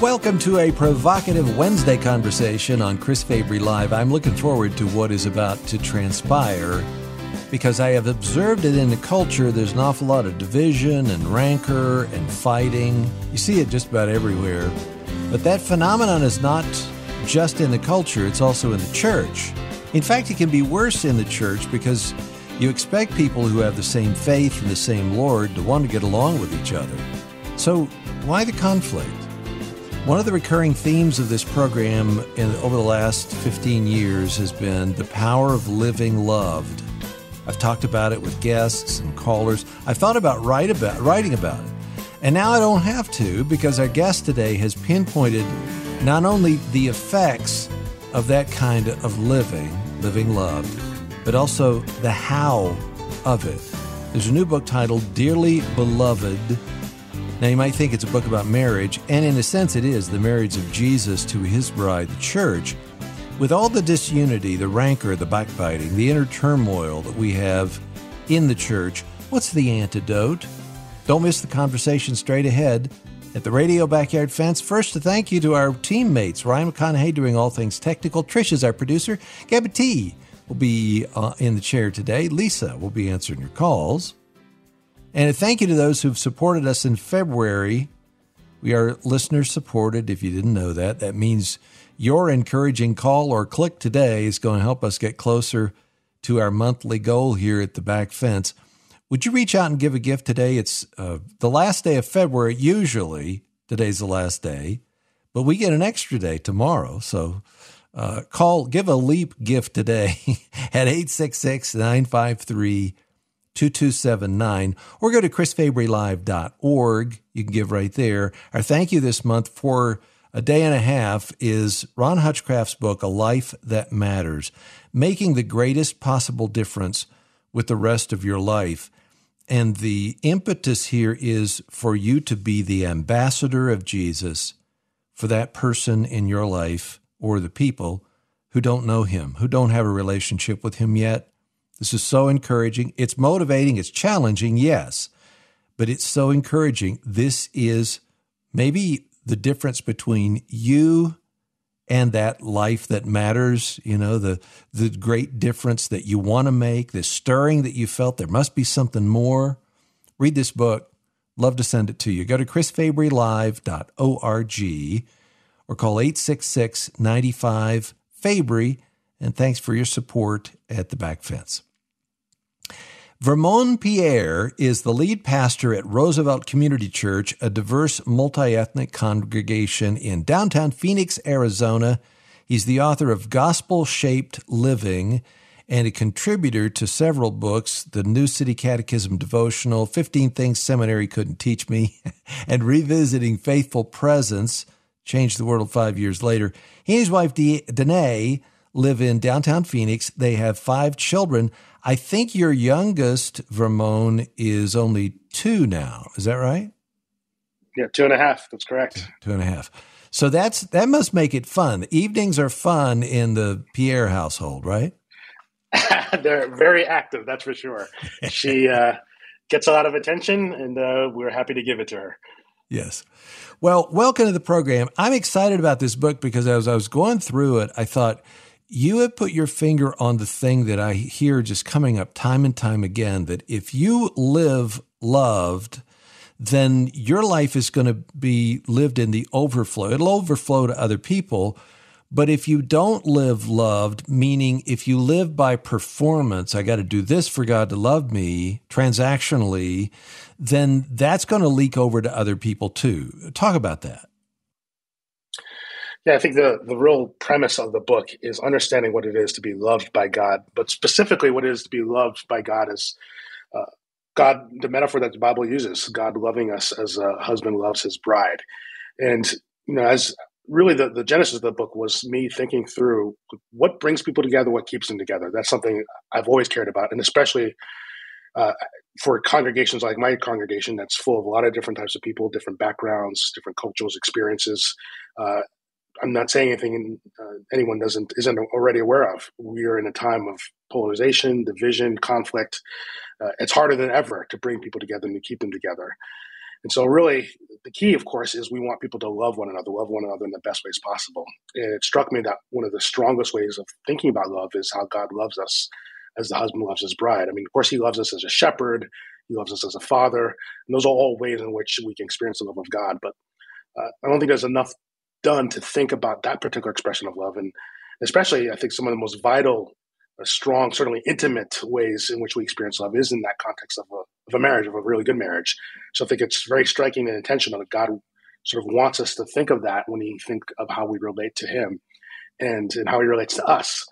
Welcome to a provocative Wednesday conversation on Chris Fabry Live. I'm looking forward to what is about to transpire because I have observed it in the culture. There's an awful lot of division and rancor and fighting. You see it just about everywhere. But that phenomenon is not just in the culture, it's also in the church. In fact, it can be worse in the church because you expect people who have the same faith and the same Lord to want to get along with each other. So, why the conflict? One of the recurring themes of this program in, over the last 15 years has been the power of living loved. I've talked about it with guests and callers. I've thought about, write about writing about it. And now I don't have to because our guest today has pinpointed not only the effects of that kind of living, living loved, but also the how of it. There's a new book titled Dearly Beloved now, you might think it's a book about marriage, and in a sense, it is the marriage of Jesus to his bride, the church. With all the disunity, the rancor, the backbiting, the inner turmoil that we have in the church, what's the antidote? Don't miss the conversation straight ahead at the Radio Backyard Fence. First, to thank you to our teammates, Ryan McConaughey doing all things technical. Trish is our producer. Gabby T will be uh, in the chair today. Lisa will be answering your calls. And a thank you to those who've supported us in February. We are listener supported. If you didn't know that, that means your encouraging call or click today is going to help us get closer to our monthly goal here at the back fence. Would you reach out and give a gift today? It's uh, the last day of February. Usually, today's the last day, but we get an extra day tomorrow. So uh, call, give a leap gift today at 866 953 2279 or go to chrisfabrylive.org. You can give right there. Our thank you this month for a day and a half is Ron Hutchcraft's book, A Life That Matters, making the greatest possible difference with the rest of your life. And the impetus here is for you to be the ambassador of Jesus for that person in your life or the people who don't know him, who don't have a relationship with him yet, this is so encouraging. It's motivating, it's challenging, yes, but it's so encouraging. This is maybe the difference between you and that life that matters, you know, the the great difference that you want to make, the stirring that you felt there must be something more. Read this book. Love to send it to you. Go to chrisfabrylive.org or call 866 95 Fabry. And thanks for your support at the back fence. Vermon Pierre is the lead pastor at Roosevelt Community Church, a diverse multi ethnic congregation in downtown Phoenix, Arizona. He's the author of Gospel Shaped Living and a contributor to several books The New City Catechism Devotional, 15 Things Seminary Couldn't Teach Me, and Revisiting Faithful Presence, Changed the World five years later. He and his wife, Danae, live in downtown Phoenix. They have five children. I think your youngest, Vermon, is only two now. Is that right? Yeah, two and a half. That's correct. Two and a half. So that's that must make it fun. Evenings are fun in the Pierre household, right? They're very active, that's for sure. she uh, gets a lot of attention, and uh, we're happy to give it to her. Yes. Well, welcome to the program. I'm excited about this book because as I was going through it, I thought you have put your finger on the thing that I hear just coming up time and time again that if you live loved, then your life is going to be lived in the overflow. It'll overflow to other people. But if you don't live loved, meaning if you live by performance, I got to do this for God to love me transactionally, then that's going to leak over to other people too. Talk about that. Yeah, I think the the real premise of the book is understanding what it is to be loved by God, but specifically what it is to be loved by God is uh, God, the metaphor that the Bible uses, God loving us as a husband loves his bride, and you know, as really the, the genesis of the book was me thinking through what brings people together, what keeps them together. That's something I've always cared about, and especially uh, for congregations like my congregation, that's full of a lot of different types of people, different backgrounds, different cultural experiences. Uh, I'm not saying anything uh, anyone doesn't isn't already aware of. We are in a time of polarization, division, conflict. Uh, it's harder than ever to bring people together and to keep them together. And so, really, the key, of course, is we want people to love one another, love one another in the best ways possible. And it struck me that one of the strongest ways of thinking about love is how God loves us as the husband loves his bride. I mean, of course, he loves us as a shepherd, he loves us as a father, and those are all ways in which we can experience the love of God. But uh, I don't think there's enough done to think about that particular expression of love. And especially, I think some of the most vital, uh, strong, certainly intimate ways in which we experience love is in that context of a, of a marriage, of a really good marriage. So I think it's very striking and intentional that God sort of wants us to think of that when we think of how we relate to Him and, and how He relates to us.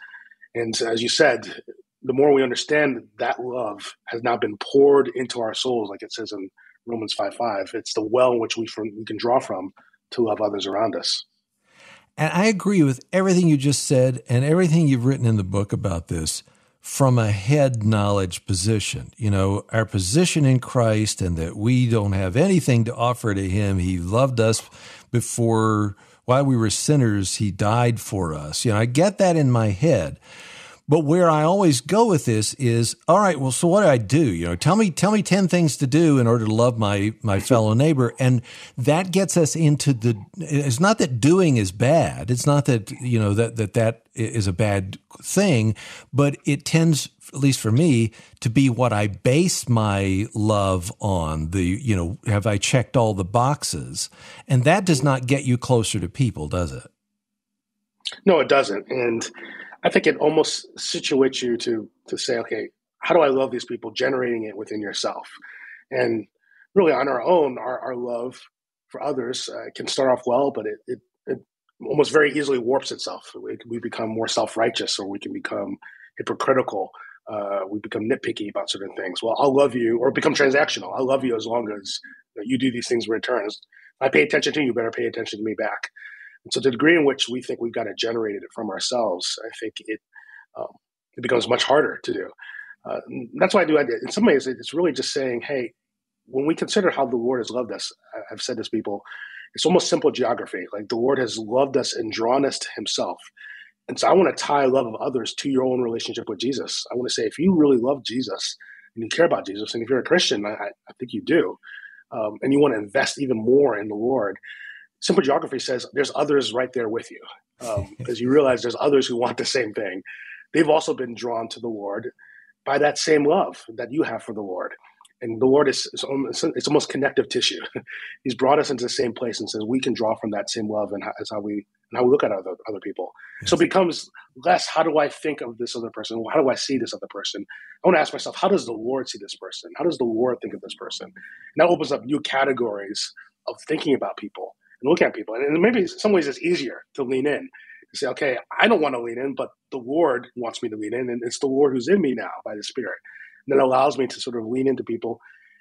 And as you said, the more we understand that love has now been poured into our souls, like it says in Romans 5 5, it's the well which we, from, we can draw from to love others around us. And I agree with everything you just said and everything you've written in the book about this from a head knowledge position. You know, our position in Christ and that we don't have anything to offer to Him. He loved us before, while we were sinners, He died for us. You know, I get that in my head. But where I always go with this is, all right, well, so what do I do? You know, tell me, tell me 10 things to do in order to love my, my fellow neighbor. And that gets us into the, it's not that doing is bad. It's not that, you know, that, that, that is a bad thing, but it tends, at least for me, to be what I base my love on. The, you know, have I checked all the boxes? And that does not get you closer to people, does it? No, it doesn't. And, I think it almost situates you to to say, okay, how do I love these people? Generating it within yourself, and really on our own, our, our love for others uh, can start off well, but it, it, it almost very easily warps itself. We, we become more self righteous, or we can become hypocritical. Uh, we become nitpicky about certain things. Well, I'll love you, or become transactional. I love you as long as you do these things in return. I pay attention to you, you better pay attention to me back. And so, the degree in which we think we've got to generate it from ourselves, I think it um, it becomes much harder to do. Uh, that's why I do. In some ways, it's really just saying, hey, when we consider how the Lord has loved us, I've said this, people, it's almost simple geography. Like the Lord has loved us and drawn us to Himself. And so I want to tie love of others to your own relationship with Jesus. I want to say, if you really love Jesus and you care about Jesus, and if you're a Christian, I, I think you do, um, and you want to invest even more in the Lord, simple geography says there's others right there with you because um, you realize there's others who want the same thing. They've also been drawn to the lord by that same love that you have for the lord. And the lord is, is almost, it's almost connective tissue. He's brought us into the same place and says we can draw from that same love and how, as how we and how we look at other other people. Yes. so it becomes less how do i think of this other person? How do i see this other person? I want to ask myself how does the lord see this person? How does the lord think of this person? And that opens up new categories of thinking about people and look at people. And maybe in some ways it's easier to lean in to say, okay, I don't want to lean in, but the Lord wants me to lean in, and it's the Lord who's in me now by the Spirit. And that allows me to sort of lean into people.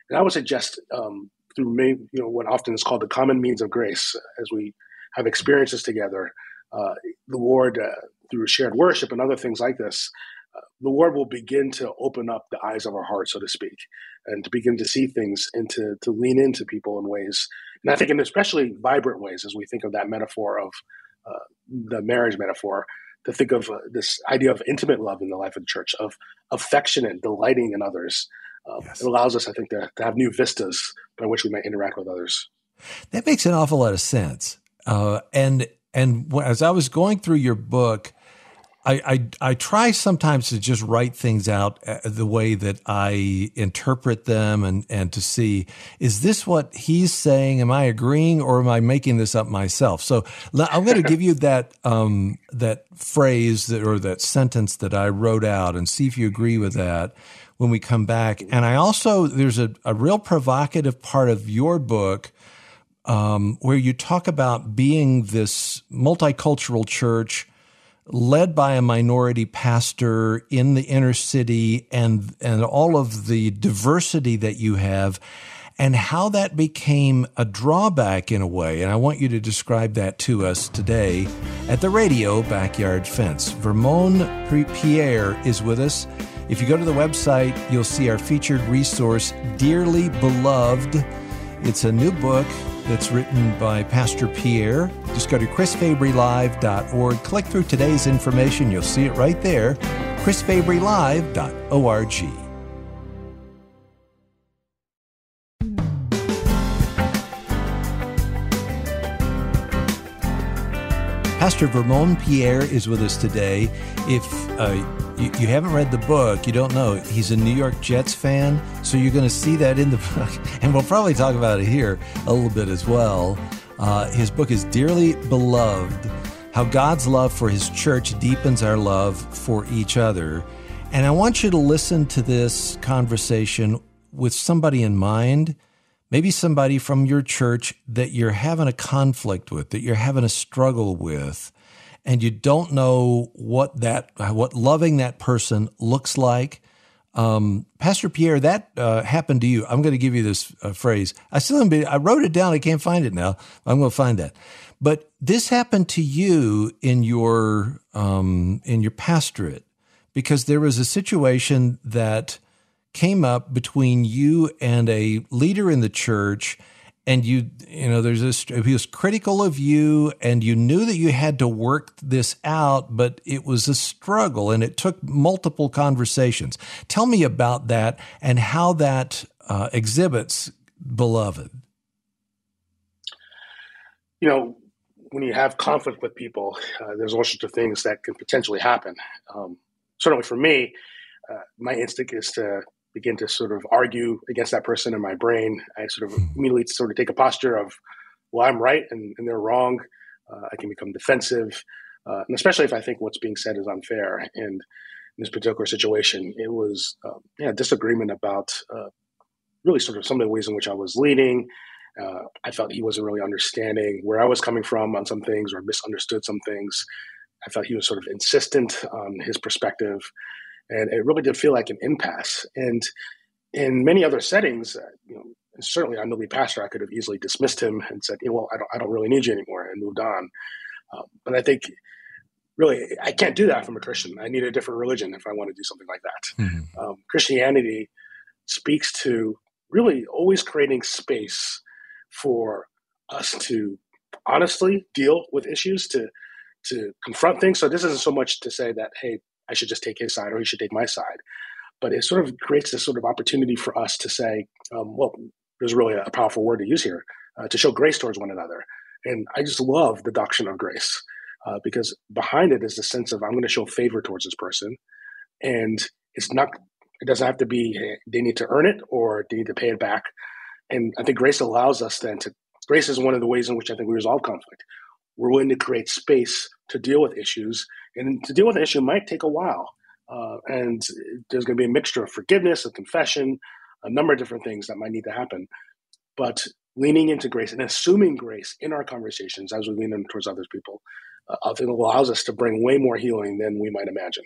And I would suggest um, through you know what often is called the common means of grace, as we have experiences together, uh, the Lord uh, through shared worship and other things like this, uh, the Lord will begin to open up the eyes of our heart, so to speak, and to begin to see things and to to lean into people in ways and I think in especially vibrant ways, as we think of that metaphor of uh, the marriage metaphor, to think of uh, this idea of intimate love in the life of the church, of affectionate, delighting in others. Uh, yes. It allows us, I think, to, to, have new vistas by which we might interact with others. That makes an awful lot of sense. Uh, and and as I was going through your book, I, I, try sometimes to just write things out uh, the way that I interpret them and, and to see is this what he's saying? Am I agreeing or am I making this up myself? So I'm going to give you that um, that phrase that, or that sentence that I wrote out and see if you agree with that when we come back. And I also there's a, a real provocative part of your book. Um, where you talk about being this multicultural church led by a minority pastor in the inner city and and all of the diversity that you have and how that became a drawback in a way. And I want you to describe that to us today at the radio backyard fence. Vermon Pierre is with us. If you go to the website you'll see our featured resource dearly beloved. It's a new book that's written by Pastor Pierre. Just go to chrisfabrylive.org. Click through today's information. You'll see it right there. chrisfabrylive.org. Pastor Vermon Pierre is with us today. If uh, you, you, haven't read the book, you don't know. He's a New York Jets fan, so you're going to see that in the book. And we'll probably talk about it here a little bit as well. Uh, his book is Dearly Beloved How God's Love for His Church Deepens Our Love for Each Other. And I want you to listen to this conversation with somebody in mind maybe somebody from your church that you're having a conflict with, that you're having a struggle with, and you don't know what that what loving that person looks like. Um, Pastor Pierre, that uh, happened to you. I'm going to give you this uh, phrase. I still haven't I wrote it down. I can't find it now. I'm going to find that. But this happened to you in your um, in your pastorate because there was a situation that came up between you and a leader in the church and you you know there's this he was critical of you and you knew that you had to work this out but it was a struggle and it took multiple conversations. Tell me about that and how that uh, exhibits beloved. You know when you have conflict with people uh, there's all sorts of things that can potentially happen. Um, certainly for me uh, my instinct is to begin to sort of argue against that person in my brain. I sort of hmm. immediately sort of take a posture of, well, I'm right and, and they're wrong. Uh, I can become defensive, uh, and especially if I think what's being said is unfair. And in this particular situation, it was um, yeah disagreement about uh, really sort of some of the ways in which I was leading. Uh, I felt he wasn't really understanding where I was coming from on some things or misunderstood some things. I felt he was sort of insistent on his perspective and it really did feel like an impasse. And in many other settings, uh, you know, certainly I'm the lead pastor, I could have easily dismissed him and said, you know, well, I don't, I don't really need you anymore, and moved on. Uh, but I think really I can't do that from a Christian. I need a different religion if I want to do something like that. Mm-hmm. Um, Christianity speaks to really always creating space for us to honestly deal with issues, to to confront things. So this isn't so much to say that hey, I should just take his side or he should take my side. But it sort of creates this sort of opportunity for us to say, um, well, there's really a powerful word to use here uh, to show grace towards one another. And I just love the doctrine of grace uh, because behind it is the sense of I'm going to show favor towards this person. And it's not, it doesn't have to be they need to earn it or they need to pay it back. And I think grace allows us then to, grace is one of the ways in which I think we resolve conflict. We're willing to create space to deal with issues and to deal with an issue might take a while. Uh, and there's going to be a mixture of forgiveness, of confession, a number of different things that might need to happen. But leaning into grace and assuming grace in our conversations as we lean in towards other people, uh, I think allows us to bring way more healing than we might imagine.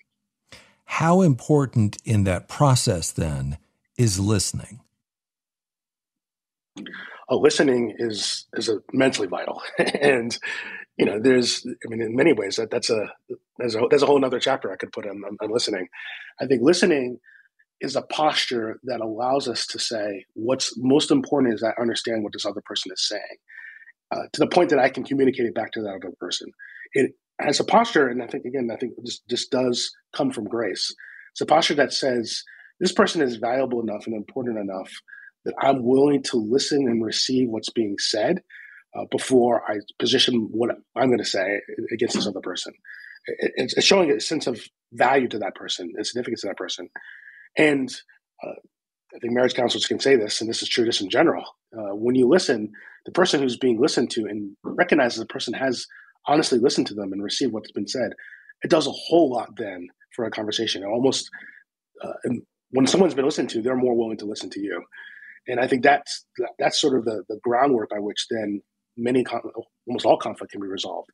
How important in that process then is listening? Uh, listening is is immensely vital, and you know, there's, I mean, in many ways, that that's a there's a there's a whole other chapter I could put on, on, listening. I think listening is a posture that allows us to say what's most important is I understand what this other person is saying, uh, to the point that I can communicate it back to that other person. It has a posture, and I think again, I think this this does come from grace. It's a posture that says this person is valuable enough and important enough that I'm willing to listen and receive what's being said uh, before I position what I'm going to say against this other person. It, it's showing a sense of value to that person and significance to that person. And uh, I think marriage counselors can say this, and this is true just in general. Uh, when you listen, the person who's being listened to and recognizes the person has honestly listened to them and received what's been said, it does a whole lot then for a conversation. It almost, uh, when someone's been listened to, they're more willing to listen to you. And I think that's that's sort of the, the groundwork by which then many, almost all conflict can be resolved.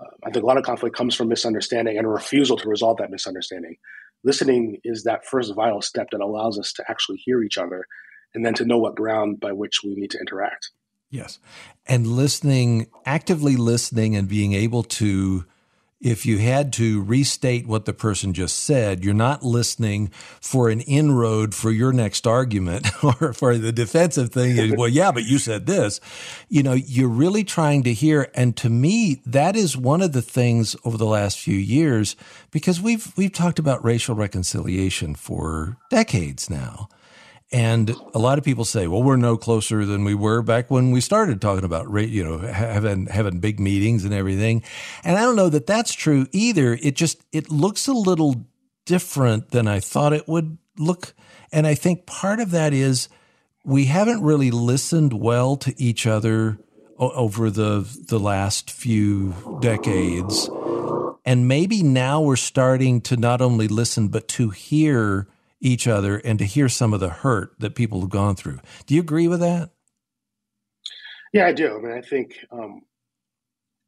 Uh, I think a lot of conflict comes from misunderstanding and a refusal to resolve that misunderstanding. Listening is that first vital step that allows us to actually hear each other and then to know what ground by which we need to interact. Yes. And listening, actively listening and being able to if you had to restate what the person just said, you're not listening for an inroad for your next argument or for the defensive thing. well, yeah, but you said this. You know, you're really trying to hear. And to me, that is one of the things over the last few years, because we've, we've talked about racial reconciliation for decades now. And a lot of people say, well, we're no closer than we were back when we started talking about, you know, having, having big meetings and everything. And I don't know that that's true either. It just, it looks a little different than I thought it would look. And I think part of that is we haven't really listened well to each other over the the last few decades and maybe now we're starting to not only listen but to hear each other and to hear some of the hurt that people have gone through do you agree with that yeah i do i mean i think um,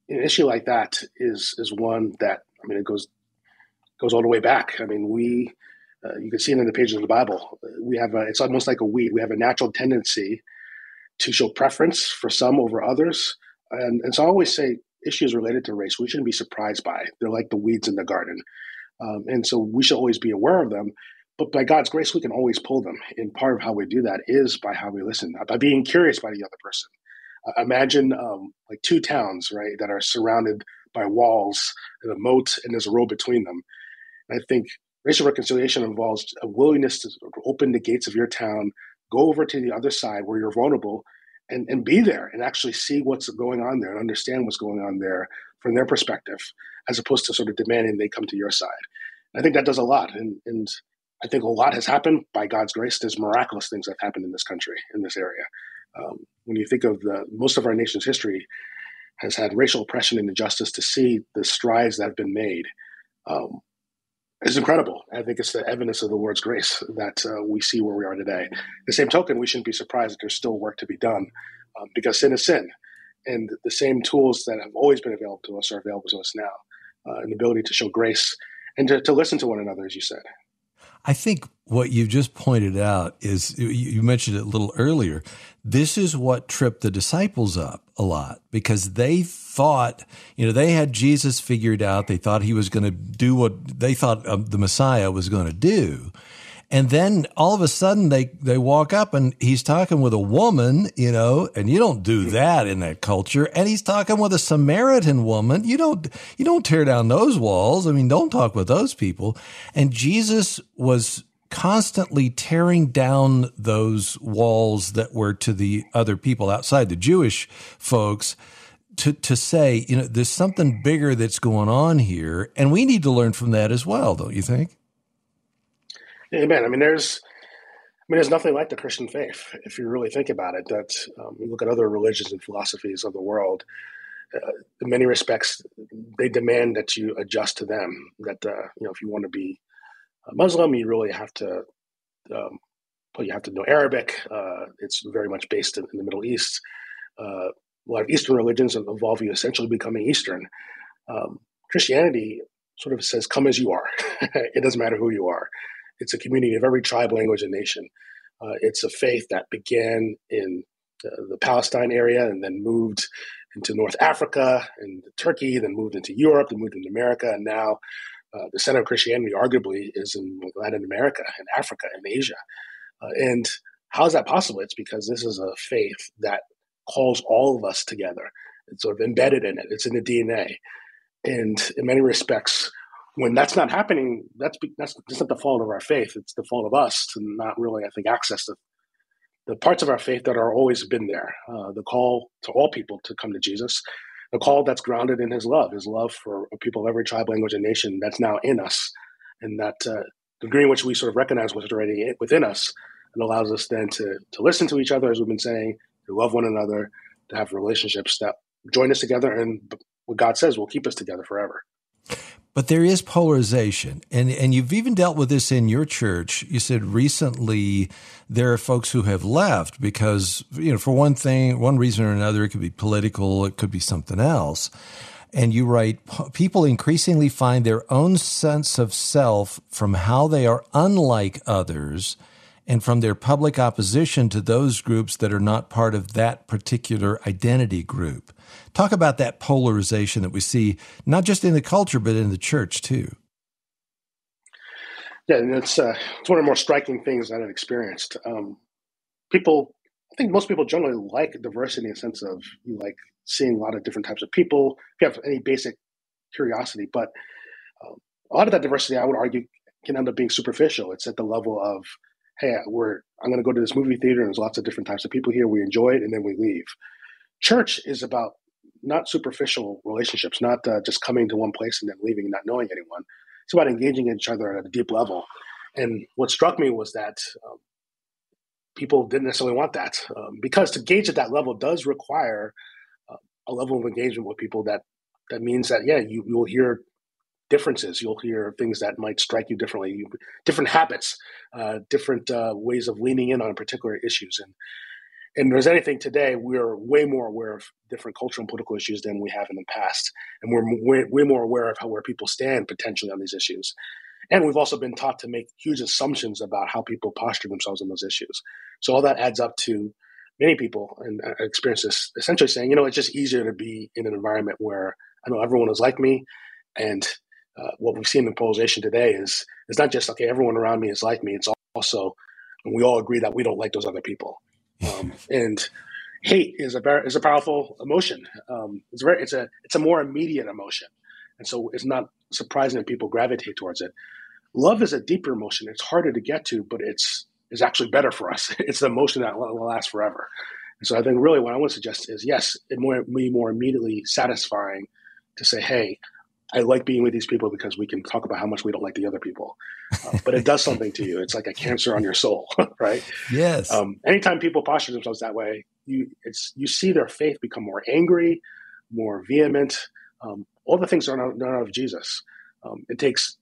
an issue like that is is one that i mean it goes goes all the way back i mean we uh, you can see it in the pages of the bible we have a, it's almost like a weed we have a natural tendency to show preference for some over others. And, and so I always say issues related to race we shouldn't be surprised by. They're like the weeds in the garden. Um, and so we should always be aware of them. But by God's grace, we can always pull them. And part of how we do that is by how we listen, by being curious by the other person. Uh, imagine um, like two towns, right, that are surrounded by walls and a moat, and there's a road between them. And I think racial reconciliation involves a willingness to open the gates of your town go over to the other side where you're vulnerable and, and be there and actually see what's going on there and understand what's going on there from their perspective, as opposed to sort of demanding they come to your side. And I think that does a lot. And, and I think a lot has happened by God's grace. There's miraculous things that have happened in this country, in this area. Um, when you think of the most of our nation's history has had racial oppression and injustice, to see the strides that have been made um, is incredible. I think it's the evidence of the Lord's grace that uh, we see where we are today. The same token, we shouldn't be surprised that there's still work to be done um, because sin is sin. And the same tools that have always been available to us are available to us now. Uh, an ability to show grace and to, to listen to one another, as you said. I think what you just pointed out is you mentioned it a little earlier. This is what tripped the disciples up a lot because they thought, you know, they had Jesus figured out. They thought he was going to do what they thought um, the Messiah was going to do. And then all of a sudden they, they walk up and he's talking with a woman, you know, and you don't do that in that culture. And he's talking with a Samaritan woman. You don't, you don't tear down those walls. I mean, don't talk with those people. And Jesus was constantly tearing down those walls that were to the other people outside the Jewish folks to to say, you know, there's something bigger that's going on here, and we need to learn from that as well, don't you think? Amen. I mean, there's, I mean, there's nothing like the Christian faith if you really think about it. That um, you look at other religions and philosophies of the world. Uh, in many respects, they demand that you adjust to them. That uh, you know, if you want to be a Muslim, you really have to. Um, well, you have to know Arabic. Uh, it's very much based in, in the Middle East. Uh, a lot of Eastern religions involve you essentially becoming Eastern. Um, Christianity sort of says, "Come as you are. it doesn't matter who you are." It's a community of every tribe, language, and nation. Uh, it's a faith that began in the Palestine area and then moved into North Africa and Turkey, then moved into Europe, then moved into America, and now uh, the center of Christianity arguably is in Latin America and Africa and Asia. Uh, and how is that possible? It's because this is a faith that calls all of us together. It's sort of embedded in it. It's in the DNA. And in many respects, when that's not happening, that's that's, not the fault of our faith. It's the fault of us to not really, I think, access the the parts of our faith that are always been there. Uh, the call to all people to come to Jesus, the call that's grounded in His love, His love for people of every tribe, language, and nation that's now in us, and that uh, the degree in which we sort of recognize what's already within us, and allows us then to to listen to each other, as we've been saying, to love one another, to have relationships that join us together, and what God says will keep us together forever. But there is polarization. And, and you've even dealt with this in your church. You said recently there are folks who have left because, you know, for one thing, one reason or another, it could be political, it could be something else. And you write, people increasingly find their own sense of self from how they are unlike others and from their public opposition to those groups that are not part of that particular identity group. Talk about that polarization that we see, not just in the culture, but in the church too. Yeah, it's, uh, it's one of the more striking things that I've experienced. Um, people, I think most people generally like diversity in the sense of you like seeing a lot of different types of people. If you have any basic curiosity, but um, a lot of that diversity, I would argue, can end up being superficial. It's at the level of hey, we're I'm going to go to this movie theater and there's lots of different types of people here. We enjoy it and then we leave. Church is about not superficial relationships, not uh, just coming to one place and then leaving and not knowing anyone. It's about engaging each other at a deep level. And what struck me was that um, people didn't necessarily want that um, because to gauge at that level does require uh, a level of engagement with people that that means that yeah you you'll hear differences you'll hear things that might strike you differently different habits uh, different uh, ways of leaning in on particular issues and and there's anything today we're way more aware of different cultural and political issues than we have in the past and we're way, way more aware of how where people stand potentially on these issues and we've also been taught to make huge assumptions about how people posture themselves on those issues. So all that adds up to many people and I experience this essentially saying, you know, it's just easier to be in an environment where I know everyone is like me. And uh, what we've seen in polarization today is it's not just okay, everyone around me is like me. It's also, and we all agree that we don't like those other people. Um, and hate is a is a powerful emotion. Um, it's very it's a it's a more immediate emotion, and so it's not surprising that people gravitate towards it. Love is a deeper emotion. It's harder to get to, but it's is actually better for us. It's the emotion that will last forever. And so I think really what I want to suggest is yes, it more be more immediately satisfying to say, hey, I like being with these people because we can talk about how much we don't like the other people. Uh, but it does something to you. It's like a cancer on your soul, right? Yes. Um, anytime people posture themselves that way, you it's you see their faith become more angry, more vehement. Um, all the things are not, not out of Jesus. Um, it takes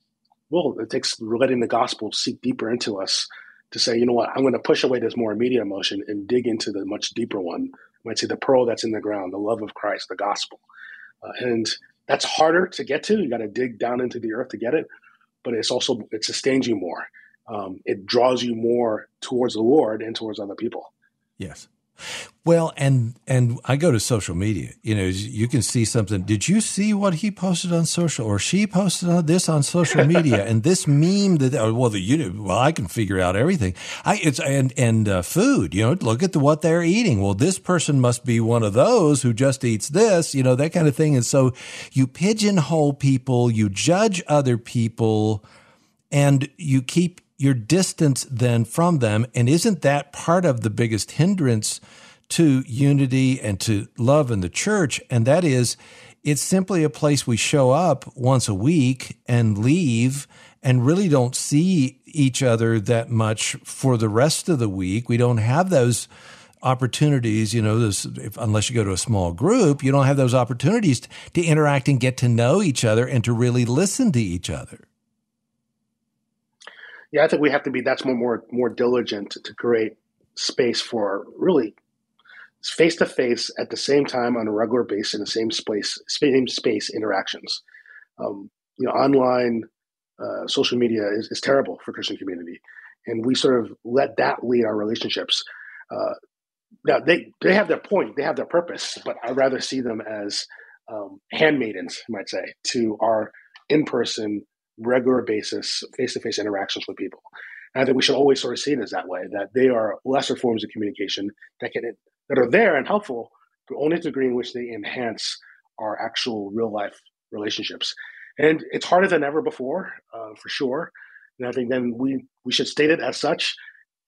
well, it takes letting the gospel seep deeper into us to say, you know what, I'm going to push away this more immediate emotion and dig into the much deeper one. I might say the pearl that's in the ground, the love of Christ, the gospel. Uh, and that's harder to get to. You got to dig down into the earth to get it, but it's also, it sustains you more. Um, it draws you more towards the Lord and towards other people. Yes. Well, and and I go to social media. You know, you can see something. Did you see what he posted on social, or she posted on this on social media? and this meme that oh, well, the you well, I can figure out everything. I it's and and uh, food. You know, look at the, what they're eating. Well, this person must be one of those who just eats this. You know, that kind of thing. And so you pigeonhole people, you judge other people, and you keep your distance then from them. And isn't that part of the biggest hindrance to unity and to love in the church? And that is, it's simply a place we show up once a week and leave and really don't see each other that much for the rest of the week. We don't have those opportunities, you know, this, if, unless you go to a small group, you don't have those opportunities to, to interact and get to know each other and to really listen to each other. Yeah, I think we have to be that's more more more diligent to, create space for really face to face at the same time on a regular basis in the same space same space interactions. Um, you know, online uh, social media is, is, terrible for Christian community, and we sort of let that lead our relationships. Uh, now they they have their point, they have their purpose, but I rather see them as um, handmaidens, you might say, to our in person regular basis, face to face interactions with people. And I think we should always sort of see it as that way, that they are lesser forms of communication that can that are there and helpful, but only to the degree in which they enhance our actual real life relationships. And it's harder than ever before, uh, for sure. And I think then we we should state it as such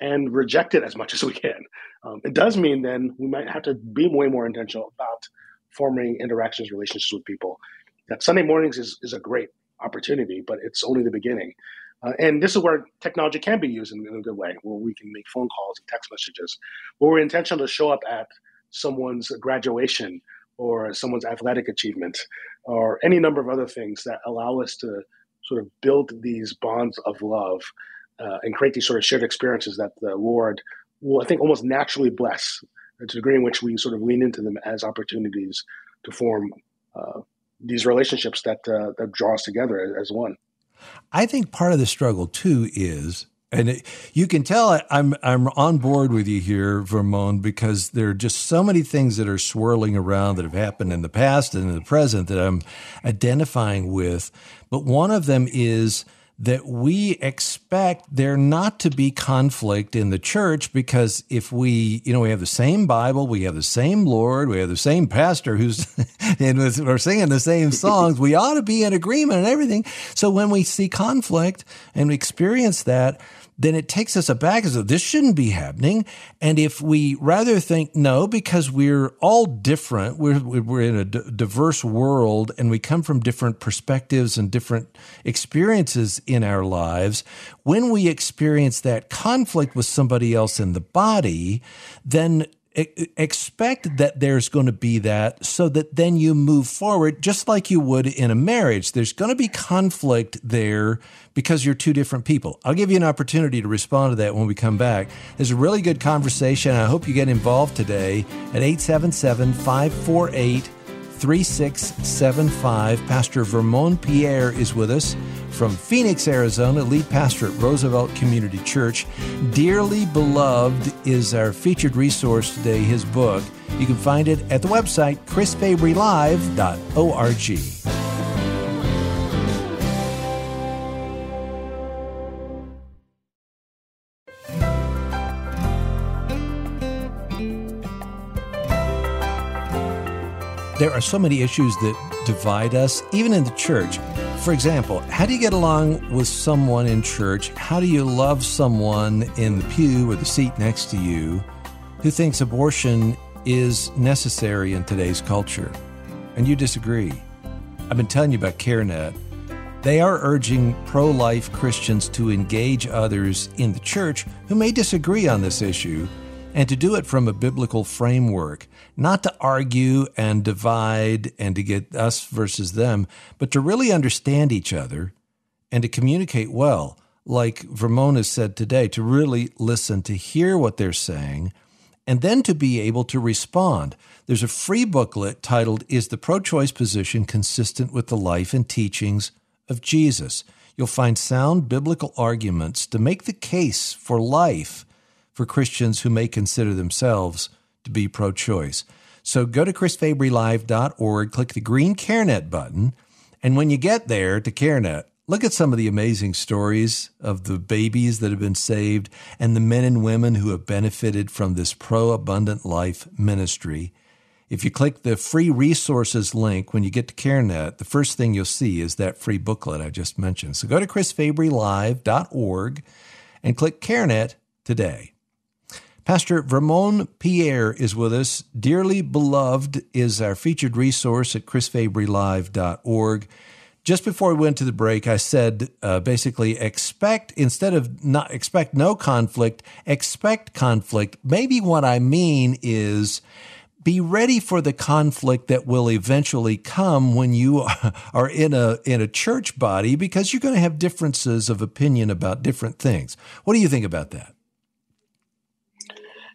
and reject it as much as we can. Um, it does mean then we might have to be way more intentional about forming interactions, relationships with people. That Sunday mornings is, is a great opportunity, but it's only the beginning. Uh, and this is where technology can be used in, in, a good way, where we can make phone calls and text messages, where we're intentional to show up at someone's graduation or someone's athletic achievement or any number of other things that allow us to sort of build these bonds of love uh, and create these sort of shared experiences that the Lord will, I think, almost naturally bless to the degree in which we sort of lean into them as opportunities to form uh, these relationships that uh, that draw us together as one. I think part of the struggle too is, and it, you can tell I'm I'm on board with you here, Vermon, because there are just so many things that are swirling around that have happened in the past and in the present that I'm identifying with. But one of them is that we expect there not to be conflict in the church because if we, you know, we have the same Bible, we have the same Lord, we have the same pastor who's, and we're singing the same songs, we ought to be in agreement and everything. So when we see conflict and we experience that, then it takes us aback as though this shouldn't be happening. And if we rather think no, because we're all different, we're, we're in a d- diverse world and we come from different perspectives and different experiences in our lives, when we experience that conflict with somebody else in the body, then expect that there's going to be that so that then you move forward just like you would in a marriage. There's going to be conflict there because you're two different people. I'll give you an opportunity to respond to that when we come back. There's a really good conversation. I hope you get involved today at 877 548 3675. Pastor Vermon Pierre is with us from Phoenix, Arizona, lead pastor at Roosevelt Community Church. Dearly Beloved is our featured resource today, his book. You can find it at the website chrisfabrylive.org. There are so many issues that divide us, even in the church. For example, how do you get along with someone in church? How do you love someone in the pew or the seat next to you who thinks abortion is necessary in today's culture? And you disagree. I've been telling you about CareNet. They are urging pro life Christians to engage others in the church who may disagree on this issue and to do it from a biblical framework, not to argue and divide and to get us versus them, but to really understand each other and to communicate well, like Vermona said today, to really listen, to hear what they're saying, and then to be able to respond. There's a free booklet titled Is the Pro Choice Position Consistent with the Life and Teachings of Jesus? You'll find sound biblical arguments to make the case for life for Christians who may consider themselves to be pro choice. So go to chrisfabrylive.org, click the green CareNet button, and when you get there to CareNet, look at some of the amazing stories of the babies that have been saved and the men and women who have benefited from this pro abundant life ministry. If you click the free resources link when you get to CareNet, the first thing you'll see is that free booklet I just mentioned. So go to chrisfabrylive.org and click CareNet today. Pastor Vermon Pierre is with us. Dearly Beloved is our featured resource at chrisfabrylive.org. Just before we went to the break, I said uh, basically expect instead of not expect no conflict, expect conflict. Maybe what I mean is be ready for the conflict that will eventually come when you are in a in a church body because you're going to have differences of opinion about different things. What do you think about that?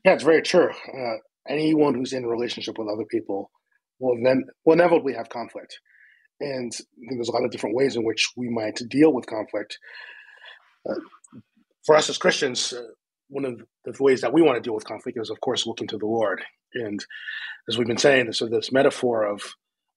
Yeah, it's very true. Uh, anyone who's in a relationship with other people will then will inevitably have conflict, and there's a lot of different ways in which we might deal with conflict. Uh, for us as Christians, uh, one of the ways that we want to deal with conflict is, of course, looking to the Lord. And as we've been saying, so this metaphor of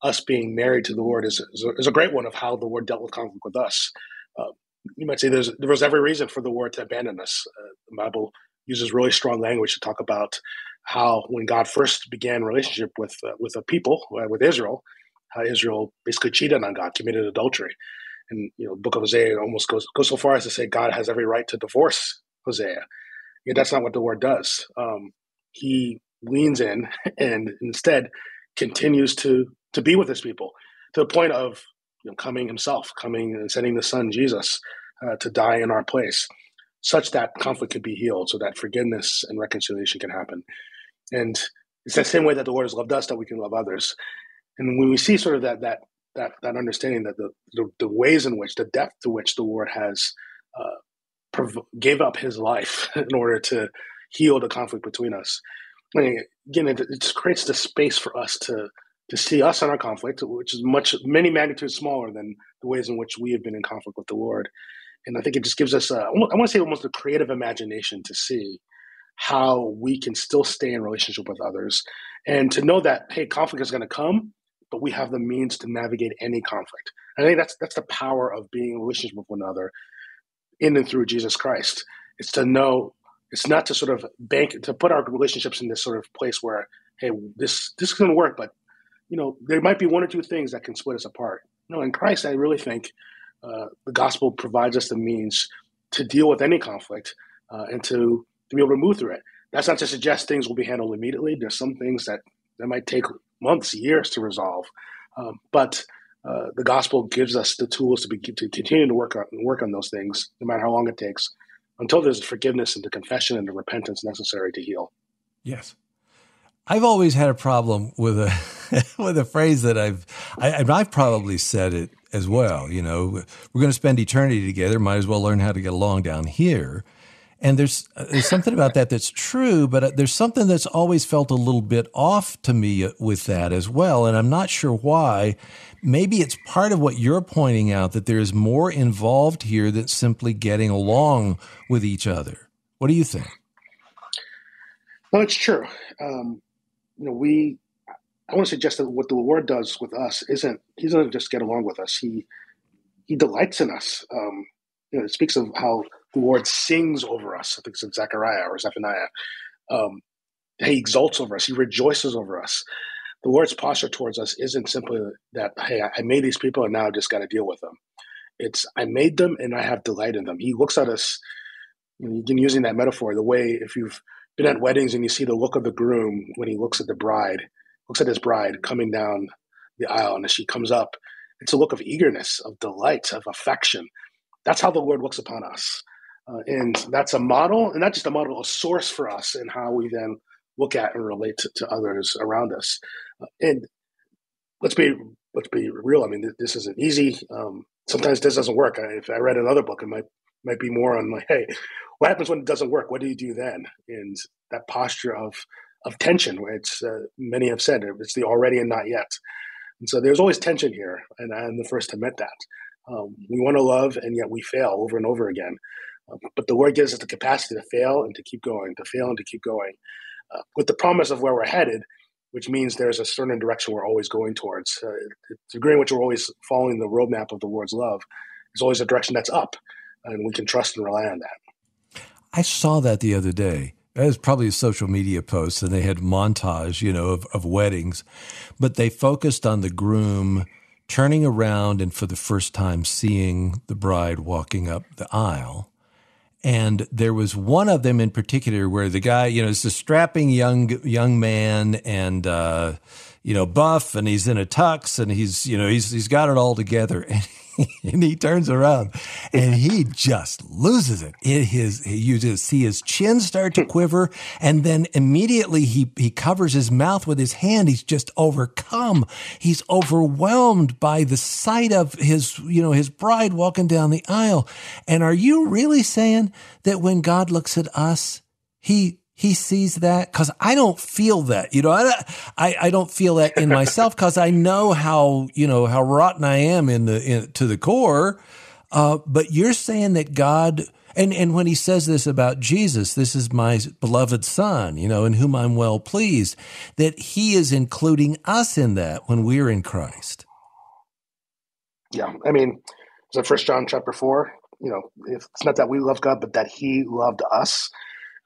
us being married to the Lord is, is, a, is a great one of how the Lord dealt with conflict with us. Uh, you might say there's there was every reason for the Lord to abandon us. Uh, the Bible uses really strong language to talk about how when God first began relationship with uh, with a people uh, with Israel, how Israel basically cheated on God, committed adultery, and you know, Book of Hosea almost goes goes so far as to say God has every right to divorce Hosea. Yeah, that's not what the word does. Um, he leans in and instead continues to to be with his people to the point of you know, coming himself, coming and sending the Son Jesus uh, to die in our place such that conflict could be healed, so that forgiveness and reconciliation can happen. And it's that same way that the Lord has loved us that we can love others. And when we see sort of that that that that understanding that the the, the ways in which the depth to which the Lord has uh, prov- gave up His life in order to heal the conflict between us, I mean, again, it, it creates the space for us to to see us in our conflict, which is much many magnitudes smaller than the ways in which we have been in conflict with the Lord and I think it just gives us a, I want to say almost a creative imagination to see how we can still stay in relationship with others and to know that hey conflict is going to come but we have the means to navigate any conflict. I think that's that's the power of being in relationship with one another in and through jesus christ. It's to know it's not to sort of bank to put our relationships in this sort of place where hey this this is going to work but you know there might be one or two things that can split us apart. No in christ i really think uh, the gospel provides us the means to deal with any conflict uh, and to, to be able to move through it. That's not to suggest things will be handled immediately. There's some things that, that might take months, years to resolve. Um, but uh, the gospel gives us the tools to be to continue to work on work on those things, no matter how long it takes, until there's forgiveness and the confession and the repentance necessary to heal. Yes, I've always had a problem with a with a phrase that I've I, I've probably said it as well. You know, we're going to spend eternity together. Might as well learn how to get along down here. And there's there's something about that that's true, but uh, there's something that's always felt a little bit off to me with that as well, and I'm not sure why. Maybe it's part of what you're pointing out that there's more involved here than simply getting along with each other. What do you think? Well, it's true. Um, you know, we. I want to suggest that what the Lord does with us isn't He doesn't just get along with us. He He delights in us. Um, you know, it speaks of how the Lord sings over us. I think it's in Zechariah or Zephaniah. Um, he exalts over us. He rejoices over us. The Lord's posture towards us isn't simply that, hey, I made these people and now I just got to deal with them. It's, I made them and I have delight in them. He looks at us, you can using that metaphor, the way if you've been at weddings and you see the look of the groom when he looks at the bride, looks at his bride coming down the aisle and as she comes up, it's a look of eagerness, of delight, of affection. That's how the Lord looks upon us. Uh, and that's a model, and not just a model, a source for us in how we then look at and relate to, to others around us. Uh, and let's be let's be real. I mean, this isn't easy. Um, sometimes this doesn't work. I, if I read another book, it might might be more on like, hey, what happens when it doesn't work? What do you do then? And that posture of of tension, it's uh, many have said it's the already and not yet. And so there's always tension here, and I'm the first to admit that. Um, we want to love, and yet we fail over and over again. Uh, but the Lord gives us the capacity to fail and to keep going, to fail and to keep going, uh, with the promise of where we're headed, which means there's a certain direction we're always going towards. Uh, the degree in which we're always following the roadmap of the Lord's love is always a direction that's up, and we can trust and rely on that. I saw that the other day. It was probably a social media post, and they had montage, you know, of, of weddings, but they focused on the groom turning around and for the first time seeing the bride walking up the aisle. And there was one of them in particular where the guy, you know, is a strapping young young man and uh, you know buff, and he's in a tux, and he's you know he's he's got it all together, and and he turns around and he just loses it. it his, you just see his chin start to hmm. quiver. And then immediately he, he covers his mouth with his hand. He's just overcome. He's overwhelmed by the sight of his, you know, his bride walking down the aisle. And are you really saying that when God looks at us, he he sees that because I don't feel that. You know, I, I, I don't feel that in myself because I know how you know how rotten I am in the in, to the core. Uh, but you're saying that God and and when he says this about Jesus, this is my beloved Son, you know, in whom I'm well pleased, that He is including us in that when we're in Christ. Yeah, I mean, so First John chapter four. You know, it's not that we love God, but that He loved us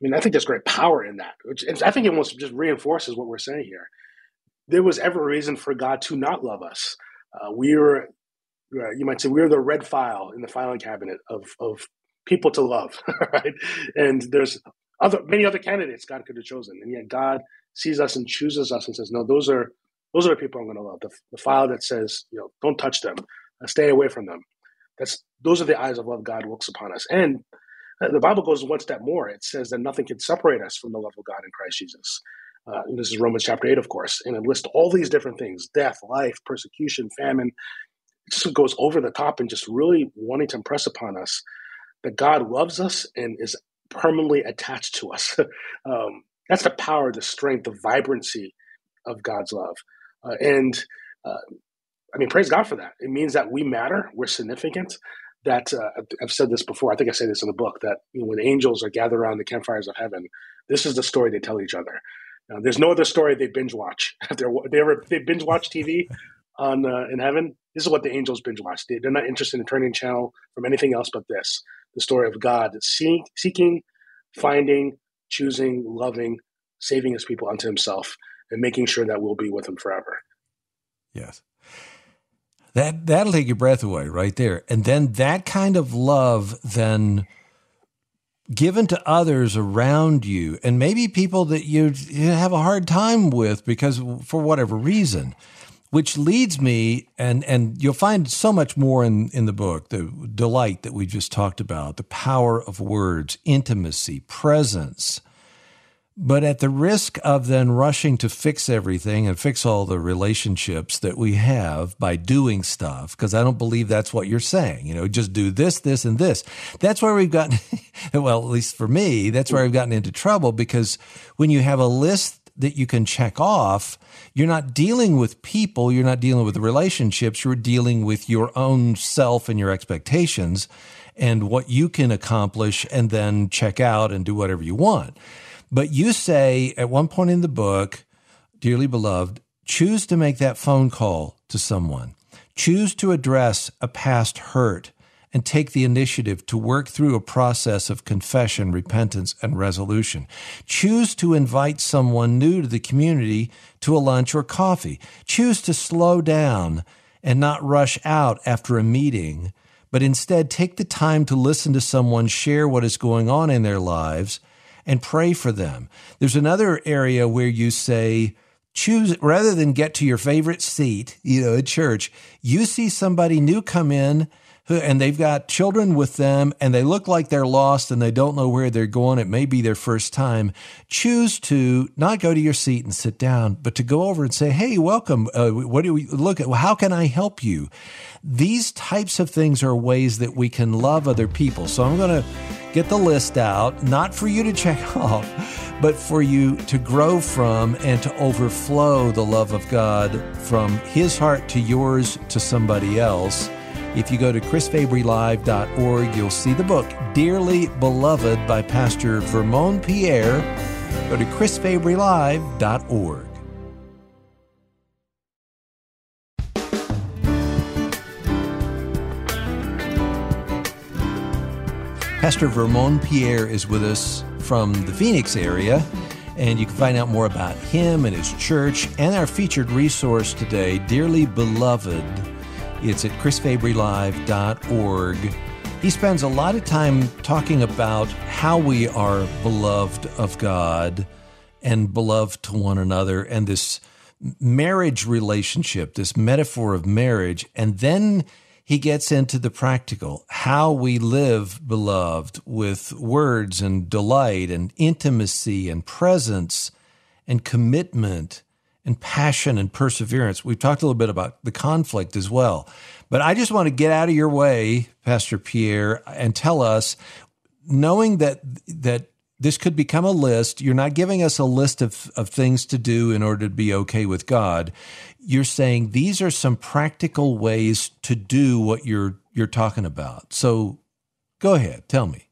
mean, I think there's great power in that, which I think it almost just reinforces what we're saying here. There was ever a reason for God to not love us. Uh, we were, uh, you might say, we are the red file in the filing cabinet of of people to love, right? And there's other many other candidates God could have chosen, and yet God sees us and chooses us and says, "No, those are those are the people I'm going to love." The, the file that says, "You know, don't touch them, uh, stay away from them." That's those are the eyes of love God looks upon us, and the Bible goes one step more. It says that nothing can separate us from the love of God in Christ Jesus. Uh, this is Romans chapter 8, of course, and it lists all these different things death, life, persecution, famine. It just goes over the top and just really wanting to impress upon us that God loves us and is permanently attached to us. um, that's the power, the strength, the vibrancy of God's love. Uh, and uh, I mean, praise God for that. It means that we matter, we're significant, that uh, I've said this before. I think I say this in the book that you know, when angels are gathered around the campfires of heaven, this is the story they tell each other. Now, there's no other story they binge watch. If they ever they binge watch TV on uh, in heaven, this is what the angels binge watch. They, are not interested in turning channel from anything else but this: the story of God seek, seeking, finding, choosing, loving, saving His people unto Himself, and making sure that we'll be with Him forever. Yes. That that'll take your breath away right there. And then that kind of love then given to others around you and maybe people that you, have a hard time with because for whatever reason which leads me and and you'll find so much more in in the book the delight that we just talked about the power of words intimacy presence but at the risk of then rushing to fix everything and fix all the relationships that we have by doing stuff, because I don't believe that's what you're saying. You know, just do this, this, and this. That's where we've gotten, well, at least for me, that's where I've gotten into trouble because when you have a list that you can check off, you're not dealing with people, you're not dealing with relationships, you're dealing with your own self and your expectations and what you can accomplish and then check out and do whatever you want. But you say at one point in the book, dearly beloved, choose to make that phone call to someone. Choose to address a past hurt and take the initiative to work through a process of confession, repentance, and resolution. Choose to invite someone new to the community to a lunch or coffee. Choose to slow down and not rush out after a meeting, but instead take the time to listen to someone share what is going on in their lives and pray for them. There's another area where you say, choose rather than get to your favorite seat, you know, at church, you see somebody new come in and they've got children with them and they look like they're lost and they don't know where they're going. It may be their first time. Choose to not go to your seat and sit down, but to go over and say, Hey, welcome. Uh, what do we look at? How can I help you? These types of things are ways that we can love other people. So I'm going to get the list out, not for you to check off, but for you to grow from and to overflow the love of God from His heart to yours to somebody else. If you go to chrisfabrylive.org, you'll see the book, Dearly Beloved by Pastor Vermon Pierre. Go to chrisfabrylive.org. Pastor Vermon Pierre is with us from the Phoenix area, and you can find out more about him and his church and our featured resource today, Dearly Beloved it's at chrisfabrylive.org. He spends a lot of time talking about how we are beloved of God and beloved to one another and this marriage relationship, this metaphor of marriage. And then he gets into the practical, how we live beloved with words and delight and intimacy and presence and commitment and passion and perseverance. We've talked a little bit about the conflict as well. But I just want to get out of your way, Pastor Pierre, and tell us, knowing that that this could become a list, you're not giving us a list of, of things to do in order to be okay with God. You're saying these are some practical ways to do what you're you're talking about. So go ahead, tell me.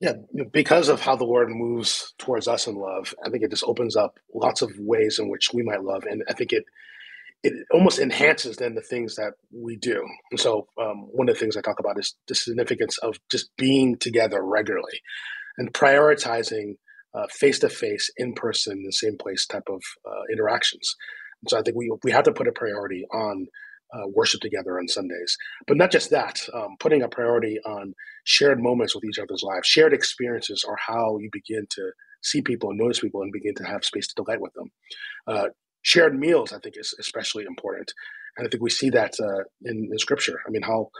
Yeah, because of how the Lord moves towards us in love, I think it just opens up lots of ways in which we might love, and I think it it almost enhances then the things that we do. And so, um, one of the things I talk about is the significance of just being together regularly and prioritizing face to face, in person, the same place type of uh, interactions. And so, I think we we have to put a priority on uh, worship together on Sundays. But not just that, um, putting a priority on shared moments with each other's lives, shared experiences are how you begin to see people and notice people and begin to have space to delight with them. Uh, shared meals, I think, is especially important. And I think we see that uh, in, in scripture. I mean, how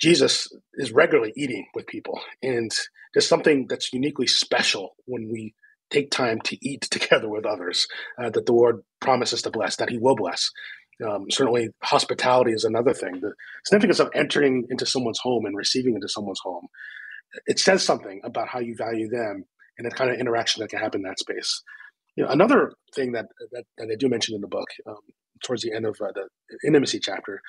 Jesus is regularly eating with people. And there's something that's uniquely special when we take time to eat together with others uh, that the Lord promises to bless, that He will bless. Um, certainly, hospitality is another thing. The significance of entering into someone's home and receiving into someone's home. It says something about how you value them and the kind of interaction that can happen in that space. You know, another thing that that, that I do mention in the book, um, towards the end of uh, the intimacy chapter,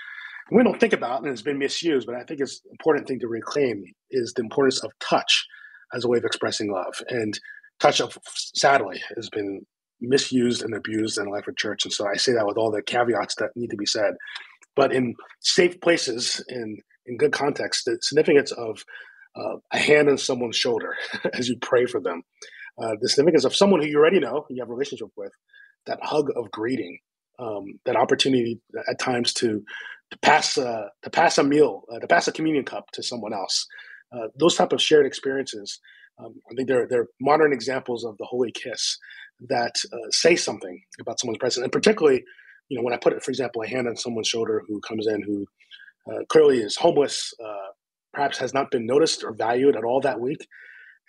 we don't think about and it's been misused, but I think it's an important thing to reclaim is the importance of touch as a way of expressing love. And touch, of, sadly, has been misused and abused in life of church. And so I say that with all the caveats that need to be said. But in safe places, in in good context, the significance of uh, a hand on someone's shoulder as you pray for them, uh, the significance of someone who you already know, you have a relationship with, that hug of greeting, um, that opportunity at times to to pass uh, to pass a meal, uh, to pass a communion cup to someone else, Uh, those type of shared experiences, um, I think they're they're modern examples of the holy kiss that uh, say something about someone's presence, and particularly, you know, when I put, for example, a hand on someone's shoulder who comes in who uh, clearly is homeless, perhaps has not been noticed or valued at all that week,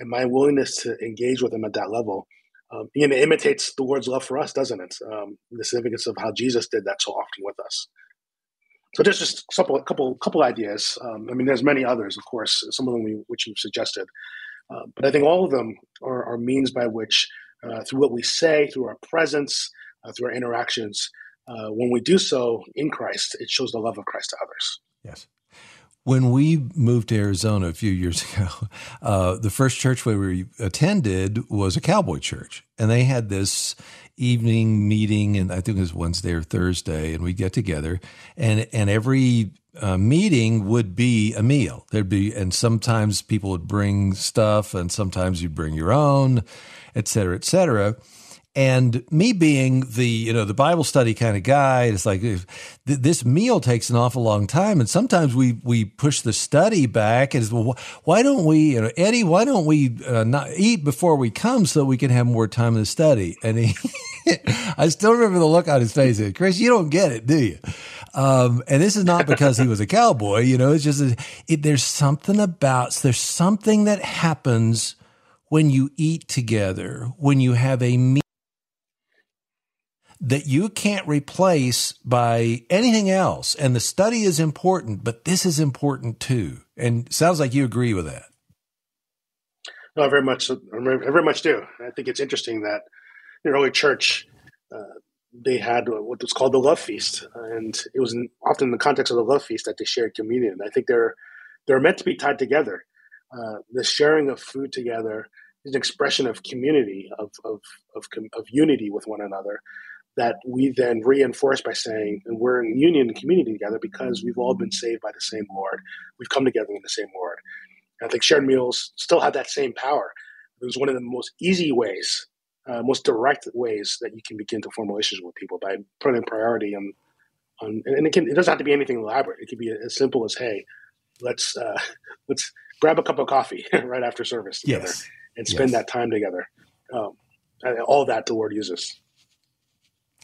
and my willingness to engage with them at that level. Um, you know, imitates the Lord's love for us, doesn't it? Um, the significance of how Jesus did that so often with us. So just a couple, couple, couple ideas. Um, I mean, there's many others, of course, some of them we, which you've suggested, uh, but I think all of them are, are means by which, uh, through what we say, through our presence, uh, through our interactions, uh, when we do so in Christ, it shows the love of Christ to others. Yes. When we moved to Arizona a few years ago, uh, the first church we attended was a cowboy church, and they had this evening meeting, and I think it was Wednesday or Thursday, and we'd get together, and and every uh, meeting would be a meal. There'd be, and sometimes people would bring stuff, and sometimes you'd bring your own, et cetera, et cetera. And me being the you know the Bible study kind of guy, it's like this meal takes an awful long time, and sometimes we we push the study back. And well, why don't we, you know, Eddie? Why don't we uh, not eat before we come so we can have more time in the study? And he, I still remember the look on his face. Chris, you don't get it, do you? Um, and this is not because he was a cowboy. You know, it's just it, there's something about there's something that happens when you eat together, when you have a meal that you can't replace by anything else. And the study is important, but this is important too. And sounds like you agree with that. No, very much. I very much do. I think it's interesting that the early church uh, they had what was called the love feast, and it was in, often in the context of the love feast that they shared communion. I think they're they're meant to be tied together. Uh, the sharing of food together is an expression of community, of of of, of unity with one another that we then reinforce by saying, and we're in union and community together because we've all been saved by the same Lord. We've come together in the same Lord. And I think shared meals still have that same power. It was one of the most easy ways, uh, most direct ways that you can begin to form relationship with people by putting priority on, on and it, can, it doesn't have to be anything elaborate. It can be as simple as, hey, let's uh, let's grab a cup of coffee right after service together yes. and spend yes. that time together. Um, all that the Lord uses.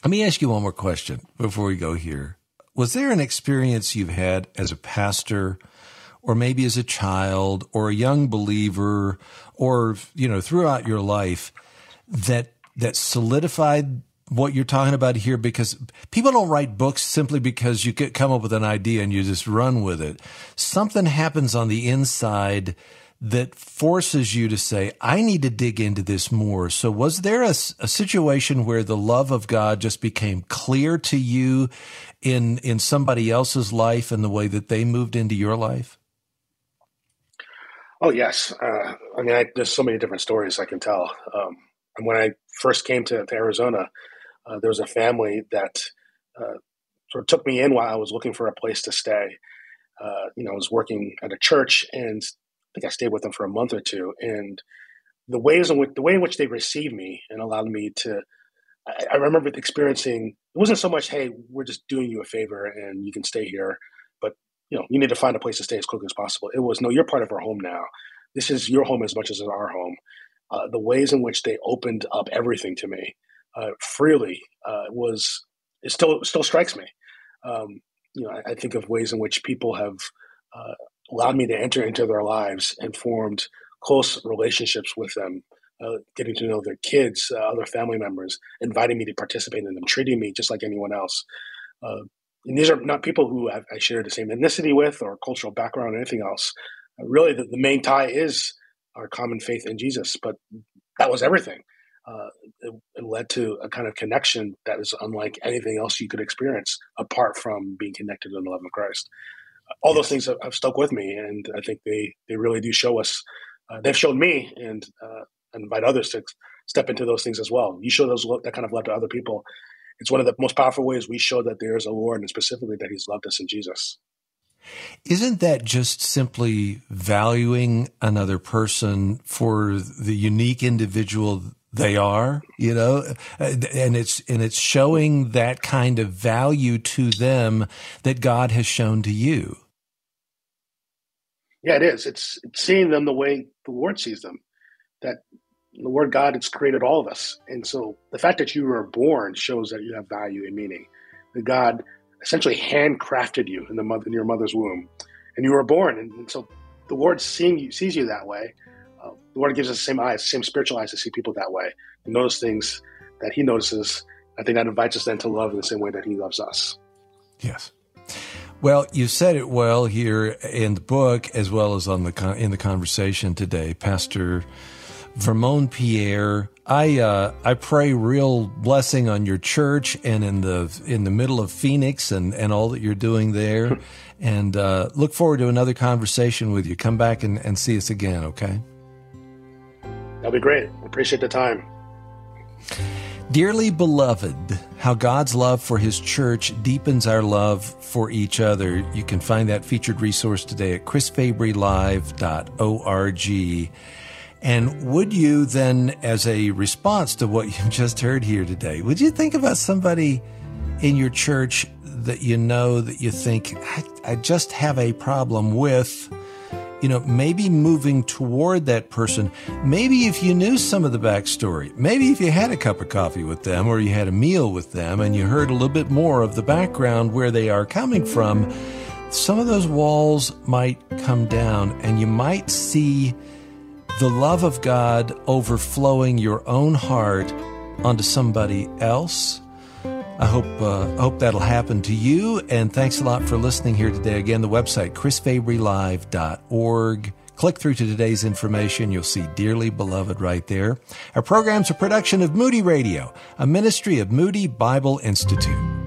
Let me ask you one more question before we go here. Was there an experience you've had as a pastor or maybe as a child or a young believer or you know throughout your life that that solidified what you're talking about here because people don't write books simply because you come up with an idea and you just run with it. Something happens on the inside that forces you to say, I need to dig into this more. So, was there a, a, situation where the love of God just became clear to you in, in somebody else's life and the way that they moved into your life? Oh, yes. Uh, I mean, I, there's so many different stories I can tell. Um, and when I first came to, to Arizona, uh, there was a family that uh, sort of took me in while I was looking for a place to stay. Uh, you know, I was working at a church, and think I stayed with them for a month or two, and the ways in which the way in which they received me and allowed me to, I, I remember experiencing. It wasn't so much, "Hey, we're just doing you a favor and you can stay here," but you know, you need to find a place to stay as quickly as possible. It was, "No, you're part of our home now. This is your home as much as it's our home." Uh, the ways in which they opened up everything to me uh, freely uh, was it still still strikes me. Um, you know, I, I, think of ways in which people have uh, allowed me to enter into their lives and formed close relationships with them, uh, getting to know their kids, uh, other family members, inviting me to participate in them, treating me just like anyone else. Uh, and these are not people who I've, I share the same ethnicity with or cultural background or anything else. Uh, really, the, the, main tie is our common faith in Jesus, but that was everything. Uh, it, it led to a kind of connection that is unlike anything else you could experience apart from being connected in the love of Christ all those things have, have, stuck with me, and I think they they really do show us. Uh, they've shown me, and uh, invite others to step into those things as well. You show those that kind of love to other people. It's one of the most powerful ways we show that there is a Lord, and specifically that He's loved us in Jesus. Isn't that just simply valuing another person for the unique individual they are, you know, uh, and it's, and it's showing that kind of value to them that God has shown to you. Yeah, it is. It's, it's seeing them the way the Lord sees them. That the Word God has created all of us, and so the fact that you were born shows that you have value and meaning. That God essentially handcrafted you in the mother in your mother's womb, and you were born, and, and so the Lord seeing you sees you that way. The Lord gives us the same eyes, same spiritual eyes to see people that way, to notice things that He notices. I think that invites us then to love in the same way that He loves us. Yes. Well, you said it well here in the book, as well as on the in the conversation today, Pastor Vermon Pierre. I uh, I pray real blessing on your church and in the in the middle of Phoenix and, and all that you're doing there, and uh, look forward to another conversation with you. Come back and, and see us again, okay? That'll be great. Appreciate the time. Dearly beloved, how God's love for His church deepens our love for each other. You can find that featured resource today at chrisfabrylive.org. And would you then, as a response to what you just heard here today, would you think about somebody in your church that you know that you think, I, I just have a problem with? You know, maybe moving toward that person. Maybe if you knew some of the backstory, maybe if you had a cup of coffee with them or you had a meal with them and you heard a little bit more of the background where they are coming from, some of those walls might come down and you might see the love of God overflowing your own heart onto somebody else. I hope uh, hope that'll happen to you. And thanks a lot for listening here today. Again, the website chrisfabrylive.org. Click through to today's information. You'll see Dearly Beloved right there. Our program's a production of Moody Radio, a ministry of Moody Bible Institute.